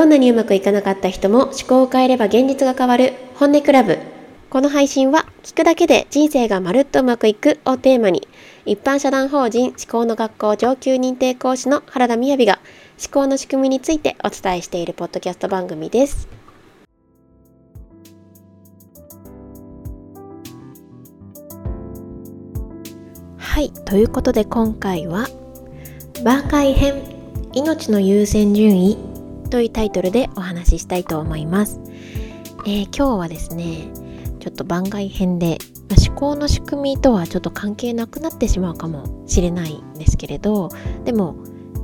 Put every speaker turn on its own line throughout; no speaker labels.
どんなにうまくいかなかった人も思考を変えれば現実が変わる本音クラブ。この配信は聞くだけで人生がまるっとうまくいくをテーマに一般社団法人思考の学校上級認定講師の原田雅が思考の仕組みについてお伝えしているポッドキャスト番組です。はいということで今回は番外編命の優先順位というタイトルでお話ししたいと思います。えー、今日はですね、ちょっと番外編で、まあ、思考の仕組みとはちょっと関係なくなってしまうかもしれないんですけれど、でも、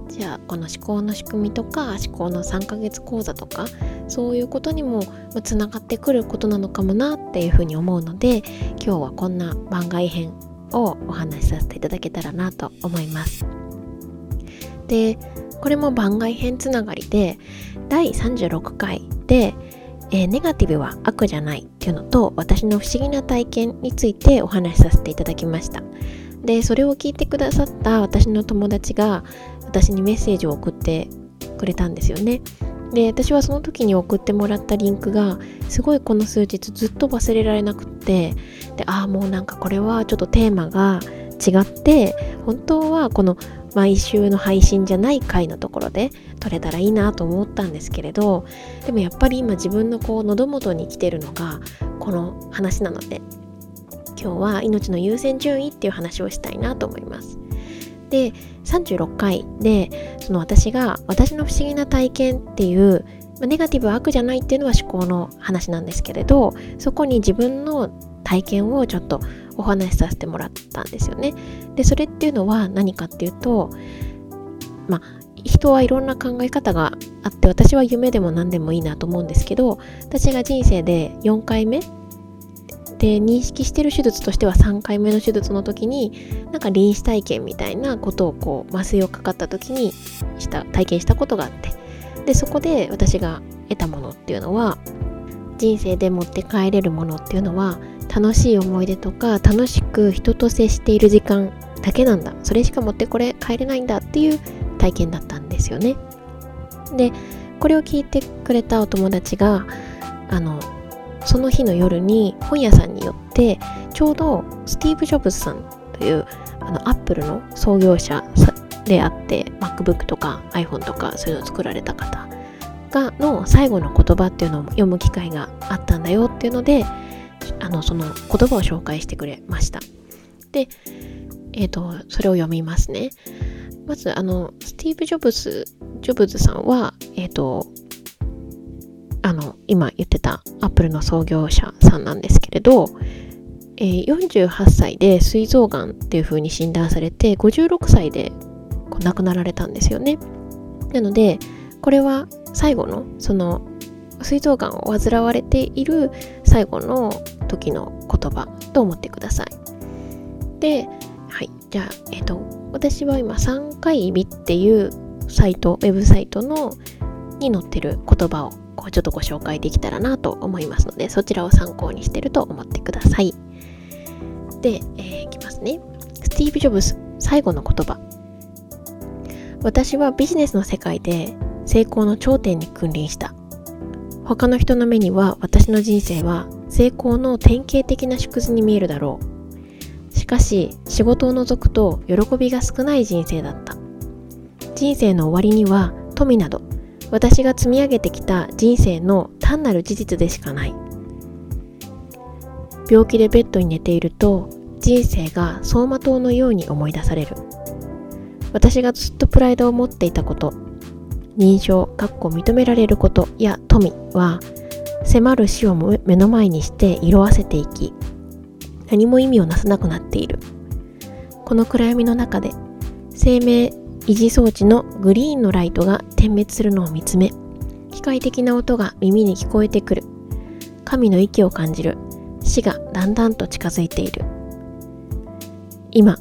じゃあこの思考の仕組みとか思考の3ヶ月講座とかそういうことにもつながってくることなのかもなっていうふうに思うので今日はこんな番外編をお話しさせていただけたらなと思います。でこれも番外編つながりで第36回で、えー、ネガティブは悪じゃないっていうのと私の不思議な体験についてお話しさせていただきました。でそれを聞いてくださった私の友達が私にメッセージを送ってくれたんですよね。で私はその時に送ってもらったリンクがすごいこの数日ずっと忘れられなくってでああもうなんかこれはちょっとテーマが違って本当はこの毎週の配信じゃない回のところで撮れたらいいなと思ったんですけれどでもやっぱり今自分のこう喉元に来てるのがこの話なので今日は命の優先順位っていう話をしたいなと思います。で36回でその私が私の不思議な体験っていうネガティブ悪じゃないっていうのは思考の話なんですけれどそこに自分の体験をちょっとお話しさせてもらったんですよね。でそれっていうのは何かっていうとまあ人はいろんな考え方があって私は夢でも何でもいいなと思うんですけど私が人生で4回目で認識してる手術としては3回目の手術の時になんか臨死体験みたいなことをこう麻酔をかかった時にした体験したことがあってでそこで私が得たものっていうのは人生で持って帰れるものっていうのは楽しい思い出とか楽しく人と接している時間だけなんだ。それしか持ってこれ帰れないんだっていう体験だったんですよね。でこれを聞いてくれたお友達があのその日の夜に本屋さんによってちょうどスティーブ・ジョブズさんというあのアップルの創業者であって MacBook とか iPhone とかそういうのを作られた方がの最後の言葉っていうのを読む機会があったんだよっていうのであのその言葉を紹介してくれました。でえっ、ー、とそれを読みますね。まずあのスティーブ・ジョブズジョブズさんはえっ、ー、とあの今言ってたアップルの創業者さんなんですけれど、えー、48歳で膵臓がんっていう風に診断されて56歳でこう亡くなられたんですよね。なのでこれは最後のその膵臓がんを患われている最後の時の言葉と思ってください。で、はい。じゃあ、えっ、と、私は今、3回日っていうサイト、ウェブサイトのに載ってる言葉をこうちょっとご紹介できたらなと思いますので、そちらを参考にしてると思ってください。で、えー、いきますね。スティーブ・ジョブス、最後の言葉。私はビジネスの世界で成功の頂点に君臨した。他の人の目には私の人生は成功の典型的な縮図に見えるだろう。しかし仕事を除くと喜びが少ない人生だった。人生の終わりには富など私が積み上げてきた人生の単なる事実でしかない。病気でベッドに寝ていると人生が走馬灯のように思い出される。私がずっとプライドを持っていたこと認証、かっこ認められることや富は迫る死を目の前にして色あせていき何も意味をなさなくなっている。この暗闇の中で生命維持装置のグリーンのライトが点滅するのを見つめ機械的な音が耳に聞こえてくる。神の息を感じる。死がだんだんと近づいている。今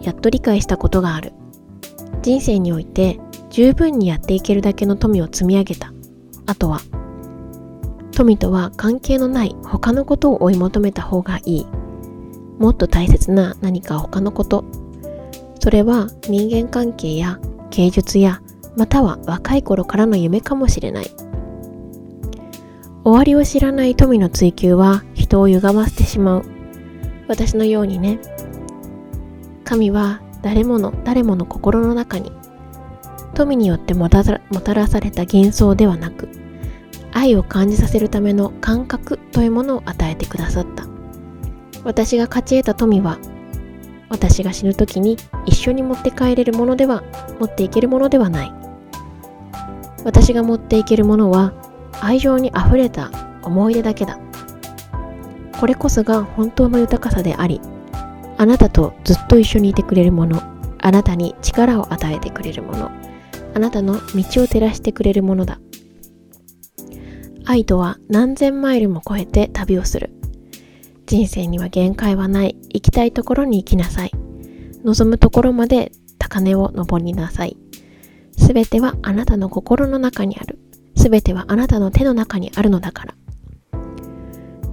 やっと理解したことがある。人生において十分にやっていけるだけの富を積み上げた。あとは、富とは関係のない他のことを追い求めた方がいい。もっと大切な何か他のこと。それは人間関係や芸術やまたは若い頃からの夢かもしれない終わりを知らない富の追求は人を歪ませてしまう私のようにね神は誰もの誰もの心の中に富によってもたらされた幻想ではなく愛を感じさせるための感覚というものを与えてくださった。私が勝ち得た富は私が死ぬ時に一緒に持って帰れるものでは持っていけるものではない。私が持っていけるものは愛情にあふれた思い出だけだ。これこそが本当の豊かさでありあなたとずっと一緒にいてくれるものあなたに力を与えてくれるもの。あなたの道を照らしてくれるものだ。愛とは何千マイルも超えて旅をする。人生には限界はない。行きたいところに行きなさい。望むところまで高値を登りなさい。すべてはあなたの心の中にある。すべてはあなたの手の中にあるのだから。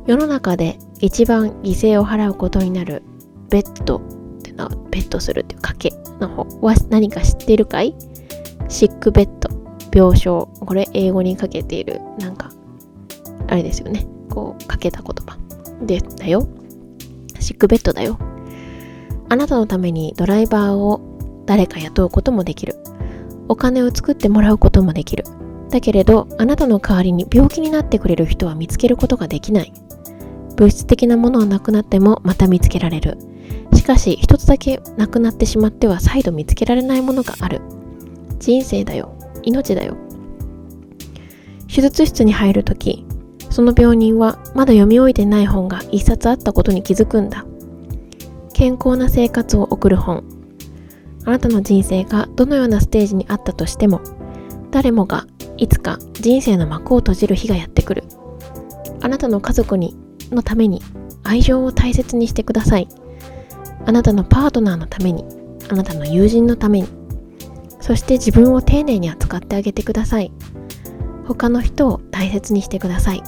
世の中で一番犠牲を払うことになる。ベッドってのはベッドするっていう賭けの方は何か知ってるかい？シックベッド病床これ英語にかけているなんかあれですよね。こうかけた言葉。でだよ。シックベッドだよ。あなたのためにドライバーを誰か雇うこともできる。お金を作ってもらうこともできる。だけれどあなたの代わりに病気になってくれる人は見つけることができない。物質的なものはなくなってもまた見つけられる。しかし一つだけなくなってしまっては再度見つけられないものがある。人生だよ。命だよ。手術室に入るときその病人はまだ読み終えてない本が一冊あったことに気づくんだ。健康な生活を送る本。あなたの人生がどのようなステージにあったとしても誰もがいつか人生の幕を閉じる日がやってくる。あなたの家族にのために愛情を大切にしてください。あなたのパートナーのためにあなたの友人のために。そして自分を丁寧に扱ってあげてください。他の人を大切にしてください。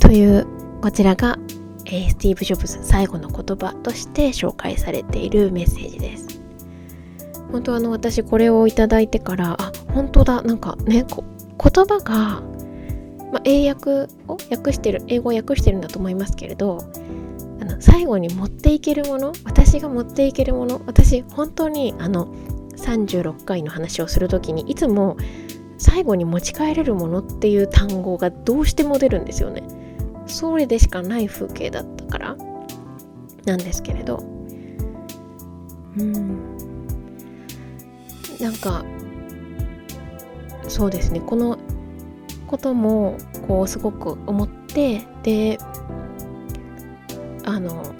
というこちらが、え、スティーブ・ジョブズ最後の言葉として紹介されているメッセージです。本当あの私これをいただいてからあ本当だ。なんかね言葉が、ま、英訳を訳してる英語を訳してるんだと思いますけれど最後に持っていけるもの私が持っていけるもの私本当にあの36回の話をする時にいつも最後に持ち帰れるものっていう単語がどうしても出るんですよね。それでしかない風景だったからなんですけれど。うん。なんかそうですね。このこともこうすごく思ってでの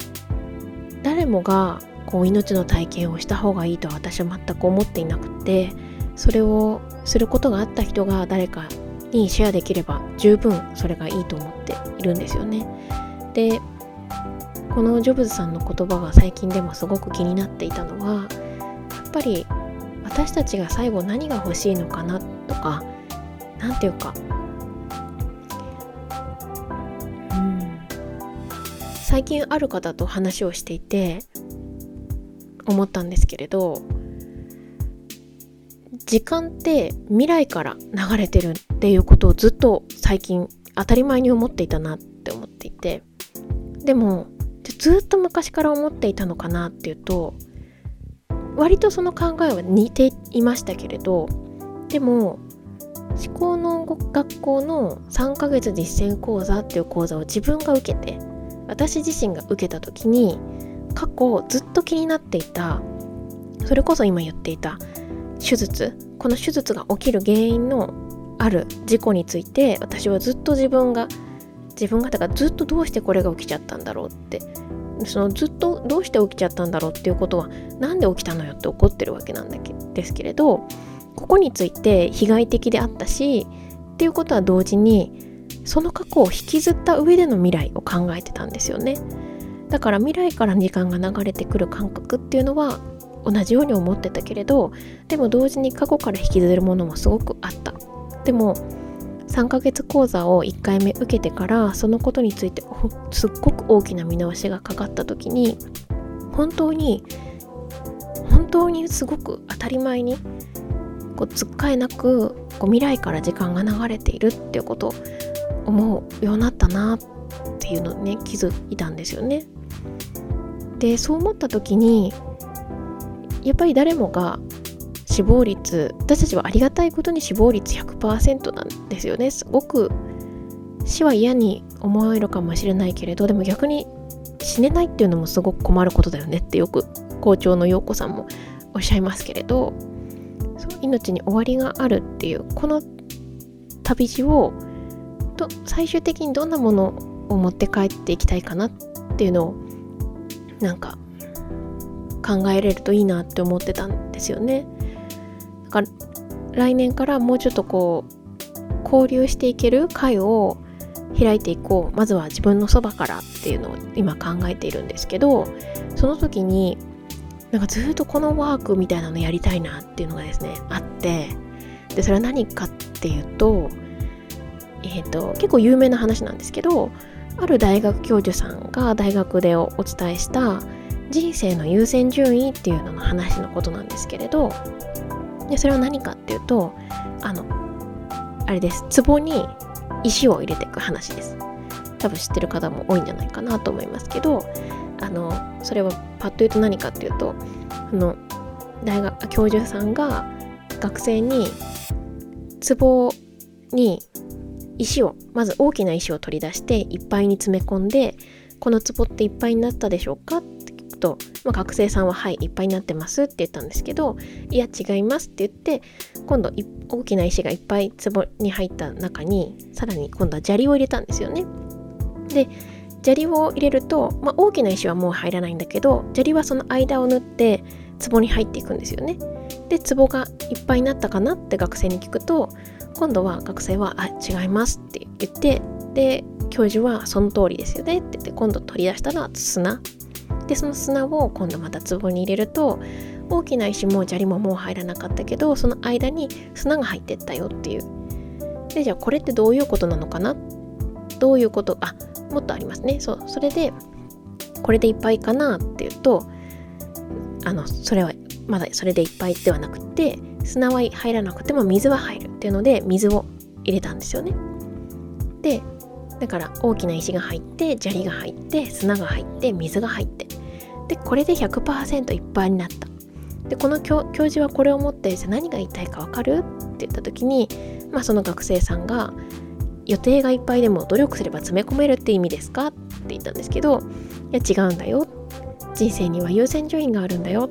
誰もがこう命の体験をした方がいいとは私は全く思っていなくてそれをすることがあった人が誰かにシェアできれば十分それがいいと思っているんですよね。でこのジョブズさんの言葉が最近でもすごく気になっていたのはやっぱり私たちが最後何が欲しいのかなとか何て言うか最近ある方と話をしていて思ったんですけれど時間って未来から流れてるっていうことをずっと最近当たり前に思っていたなって思っていてでもずっと昔から思っていたのかなっていうと割とその考えは似ていましたけれどでも思考の学校の3ヶ月実践講座っていう講座を自分が受けて私自身が受けた時に過去ずっと気になっていたそれこそ今言っていた手術この手術が起きる原因のある事故について私はずっと自分が自分がだからずっとどうしてこれが起きちゃったんだろうってそのずっとどうして起きちゃったんだろうっていうことは何で起きたのよって怒ってるわけなんだけですけれどここについて被害的であったしっていうことは同時にその過去を引きずった上での未来を考えてたんですよね。だから未来から時間が流れてくる感覚っていうのは同じように思ってたけれどでも同時に過去から引きずるものもすごくあった。でも3ヶ月講座を1回目受けてからそのことについてすっごく大きな見直しがかかった時に本当に本当にすごく当たり前にこうつっかえなくこう未来から時間が流れているっていうこと思うようになったなっていうのをね気づいたんですよね。でそう思った時にやっぱり誰もが死亡率私たちはありがたいことに死亡率100%なんですよねすごく死は嫌に思えるかもしれないけれどでも逆に死ねないっていうのもすごく困ることだよねってよく校長の陽子さんもおっしゃいますけれどそう命に終わりがあるっていうこの旅路をと最終的にどんなものを持って帰っていきたいかなっていうのをなんか考えれるといいなって思ってたんですよね。だから来年からもうちょっとこう交流していける会を開いていこうまずは自分のそばからっていうのを今考えているんですけどその時になんかずっとこのワークみたいなのやりたいなっていうのがですねあってでそれは何かっていうとえっ、ー、と結構有名な話なんですけどある大学教授さんが大学でお伝えした人生の優先順位っていうのの話のことなんですけれどでそれは何かっていうとあのあれです。壺に石を入れていく話です。多分知ってる方も多いんじゃないかなと思いますけどあのそれはパッと言うと何かっていうとあの大学教授さんが学生に壺に石をまず大きな石を取り出していっぱいに詰め込んでこの壺っていっぱいになったでしょうかって聞くと、まあ、学生さんは「はいいっぱいになってます」って言ったんですけど「いや違います」って言って今度大きな石がいっぱい壺に入った中にさらに今度は砂利を入れたんですよね。で砂利を入れると、まあ、大きな石はもう入らないんだけど砂利はその間を縫って壺に入っていくんですよね。で壺がいっぱいになったかなって学生に聞くと今度は学生は「あ違います」って言ってで教授は「その通りですよね」って言って今度取り出したら砂。でその砂を今度また壺に入れると大きな石も砂利ももう入らなかったけどその間に砂が入ってったよっていう。でじゃあこれってどういうことなのかな？どういうこと？あもっとありますね。そうそれでこれでいっぱいかなっていうとあのそれはまだそれでいっぱいではなくて砂は入らなくても水は入る。っていうので水を入れたんですよね。でだから大きな石が入って砂利が入って砂が入って水が入って。でこれで100%いっぱいになった。でこの教授はこれを持ってじゃ何が言いたいか分かる？って言った時に、まあ、その学生さんが予定がいっぱいでも努力すれば詰め込めるって意味ですか？って言ったんですけどいや違うんだよ。人生には優先順位があるんだよ。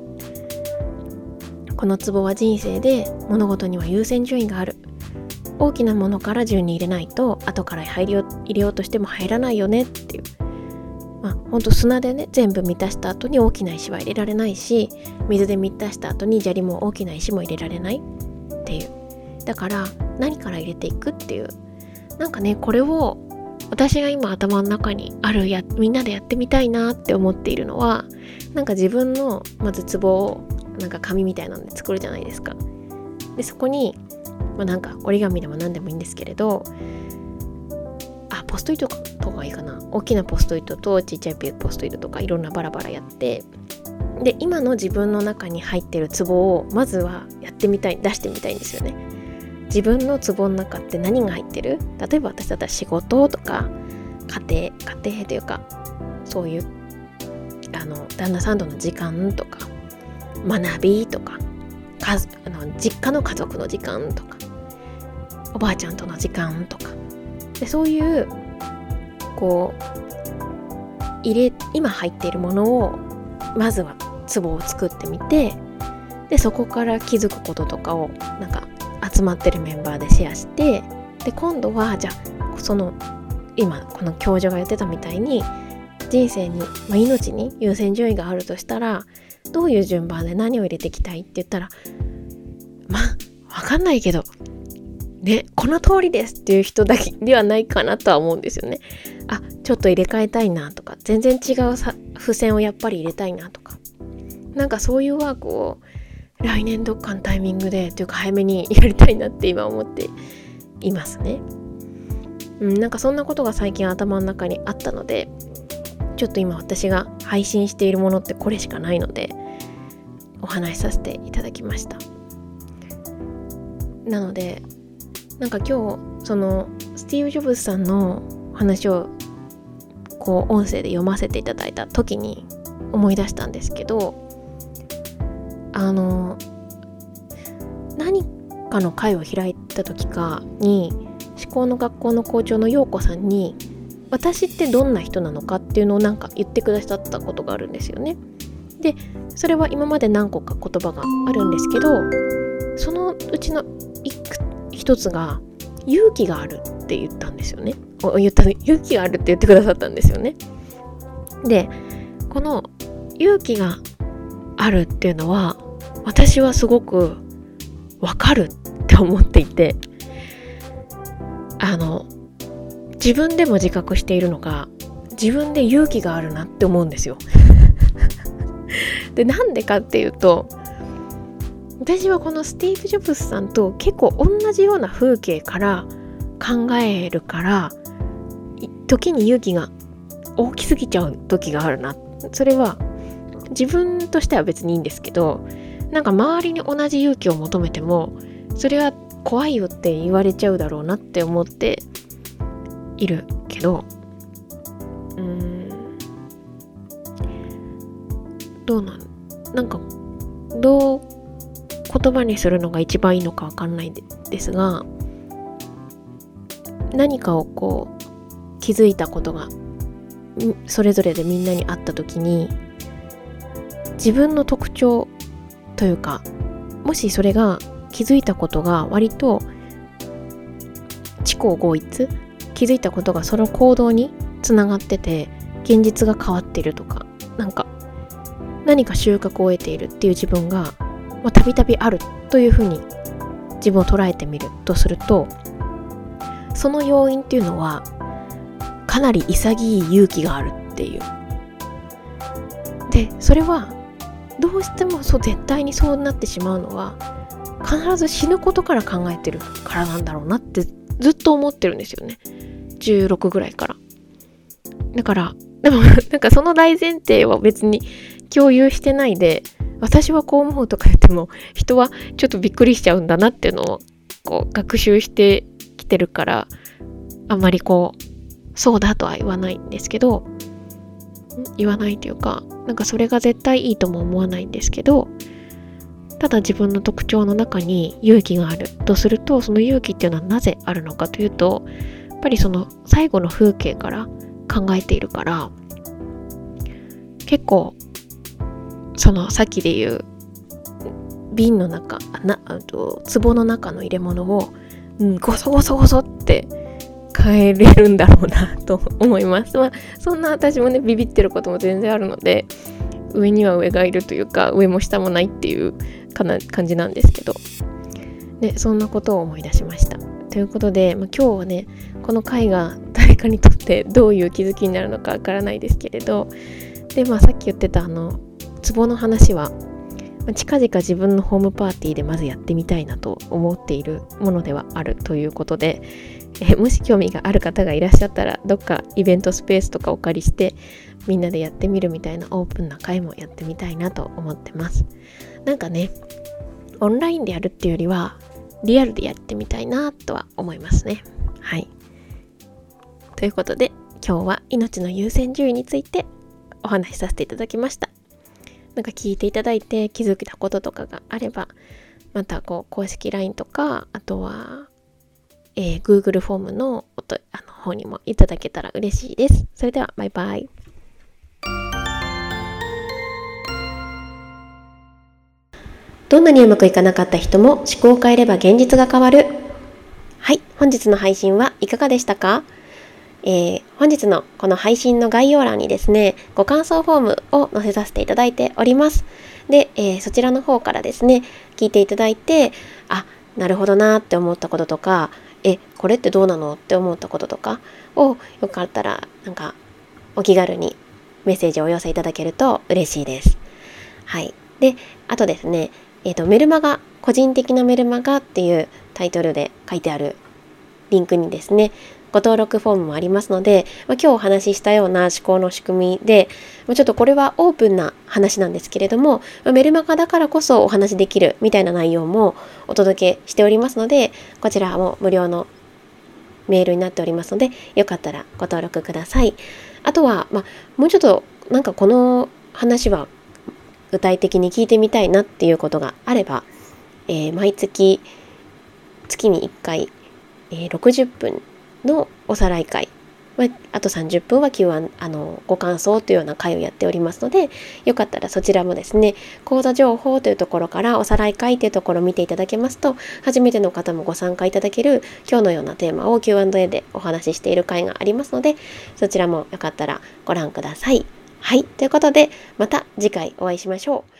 このツボは人生で物事には優先順位がある。大きなものから順に入れないと後から入り入れようとしても入らないよねっていう。まあほんと砂でね全部満たした後に大きな石は入れられないし水で満たした後に砂利も大きな石も入れられない。っていう。だから何から入れていくっていう。なんかねこれを私が今頭の中にあるやみんなでやってみたいなって思っているのはなんか自分のまず壺をなんか紙みたいなので作るじゃないですか。でそこに、まあ、なんか折り紙でも何でもいいんですけれどあポストイットとかがいいかな。大きなポストイットとちっちゃいポストイットとかいろんなバラバラやって。で今の自分の中に入ってるツボをまずはやってみたい出してみたいんですよね。自分のツボの中って何が入ってる？例えば私だったら仕事とか家庭家庭というかそういうあの旦那さんとの時間とか学びとかあの実家の家族の時間とかおばあちゃんとの時間とか。でそういうこう入れ今入っているものをまずは壺を作ってみてでそこから気づくこととかをなんか集まってるメンバーでシェアしてで今度はじゃあその今この教授が言ってたみたいに人生に、まあ、命に優先順位があるとしたらどういう順番で何を入れていきたいって言ったらまあわかんないけどねこの通りですっていう人だけではないかなとは思うんですよね。あちょっと入れ替えたいなとか全然違う付箋をやっぱり入れたいなとかなんかそういうワークを来年どっかのタイミングでというか早めにやりたいなって今思っていますね。うん、なんかそんなことが最近頭の中にあったのでちょっと今私が配信しているものってこれしかないのでお話しさせていただきましたなのでなんか今日そのスティーブ・ジョブズさんの話をこう音声で読ませていただいた時に思い出したんですけどあの何かの会を開いた時かに思考の学校の校長の陽子さんに私ってどんな人なのかっていうのをなんか言ってくださったことがあるんですよね。でそれは今まで何個か言葉があるんですけどそのうちのいく一つが勇気があるって言ったんですよね。言った勇気があるって言ってくださったんですよね。でこの勇気があるっていうのは私はすごくわかるって思っていてあの自分でも自覚しているのが自分で勇気があるなって思うんですよ。でなんでかっていうと私はこのスティーブ・ジョブズさんと結構同じような風景から考えるから時に勇気が大きすぎちゃう時があるな。それは自分としては別にいいんですけどなんか周りに同じ勇気を求めてもそれは怖いよって言われちゃうだろうなって思っているけどうん。どうなんなんかどう言葉にするのが一番いいのかわかんないですが何かをこう気づいたことがそれぞれでみんなに会った時に自分の特徴というかもしそれが気づいたことが割と知行合一気づいたことがその行動につながってて現実が変わってるとかなんか何か収穫を得ているっていう自分がたびたびあるというふうに自分を捉えてみるとするとその要因っていうのはかなり潔い勇気があるっていう。でそれはどうしてもそう絶対にそうなってしまうのは必ず死ぬことから考えてるからなんだろうなってずっと思ってるんですよね。16ぐらいから。だからでもなんかその大前提は別に共有してないで私はこう思うとか言っても人はちょっとびっくりしちゃうんだなっていうのをこう学習してきてるからあんまりこうそうだとは言わないんですけど言わないというかなんかそれが絶対いいとも思わないんですけどただ自分の特徴の中に勇気があるとするとその勇気っていうのはなぜあるのかというとやっぱりその最後の風景から考えているから結構そのさっきで言う瓶の中なあと壺の中の入れ物を、うん、ゴソゴソゴソって変えれるんだろうなと思います。まあそんな私もねビビってることも全然あるので上には上がいるというか上も下もないっていうかな感じなんですけど、ね、そんなことを思い出しました。ということで、まあ、今日はねこの回が誰かにとってどういう気づきになるのかわからないですけれどで、まあ、さっき言ってたあの壺の話は近々自分のホームパーティーでまずやってみたいなと思っているものではあるということで、えもし興味がある方がいらっしゃったらどっかイベントスペースとかお借りしてみんなでやってみるみたいなオープンな会もやってみたいなと思ってます。なんかねオンラインでやるっていうよりはリアルでやってみたいなとは思いますね。はい。ということで今日は命の優先順位についてお話しさせていただきました。なんか聞いていただいて気づいたこととかがあればまたこう公式 LINE とかあとは、えー、Google フォームの音あの方にもいただけたら嬉しいです。それではバイバイ。どんなにうまくいかなかった人も思考を変えれば現実が変わる。はい、本日の配信はいかがでしたか？えー、本日のこの配信の概要欄にですね、ご感想フォームを載せさせていただいております。で、えー、そちらの方からですね、聞いていただいて、あ、なるほどなって思ったこととか、え、これってどうなのって思ったこととかをよかったら、なんか、お気軽にメッセージをお寄せいただけると嬉しいです。はい。で、あとですね、えっ、ー、と、メルマガ、個人的なメルマガっていうタイトルで書いてあるリンクにですね、ご登録フォームもありますので、まあ、今日お話ししたような思考の仕組みで、まあ、ちょっとこれはオープンな話なんですけれども、まあ、メルマガだからこそお話しできるみたいな内容もお届けしておりますのでこちらも無料のメールになっておりますのでよかったらご登録ください。あとは、まあ、もうちょっとなんかこの話は具体的に聞いてみたいなっていうことがあれば、えー、毎月月に1回、えー、60分のおさらい会あと30分は Q&A あのご感想というような会をやっておりますのでよかったらそちらもですね講座情報というところからおさらい会というところを見ていただけますと初めての方もご参加いただける今日のようなテーマを Q&A でお話ししている会がありますのでそちらもよかったらご覧ください。はいということでまた次回お会いしましょう。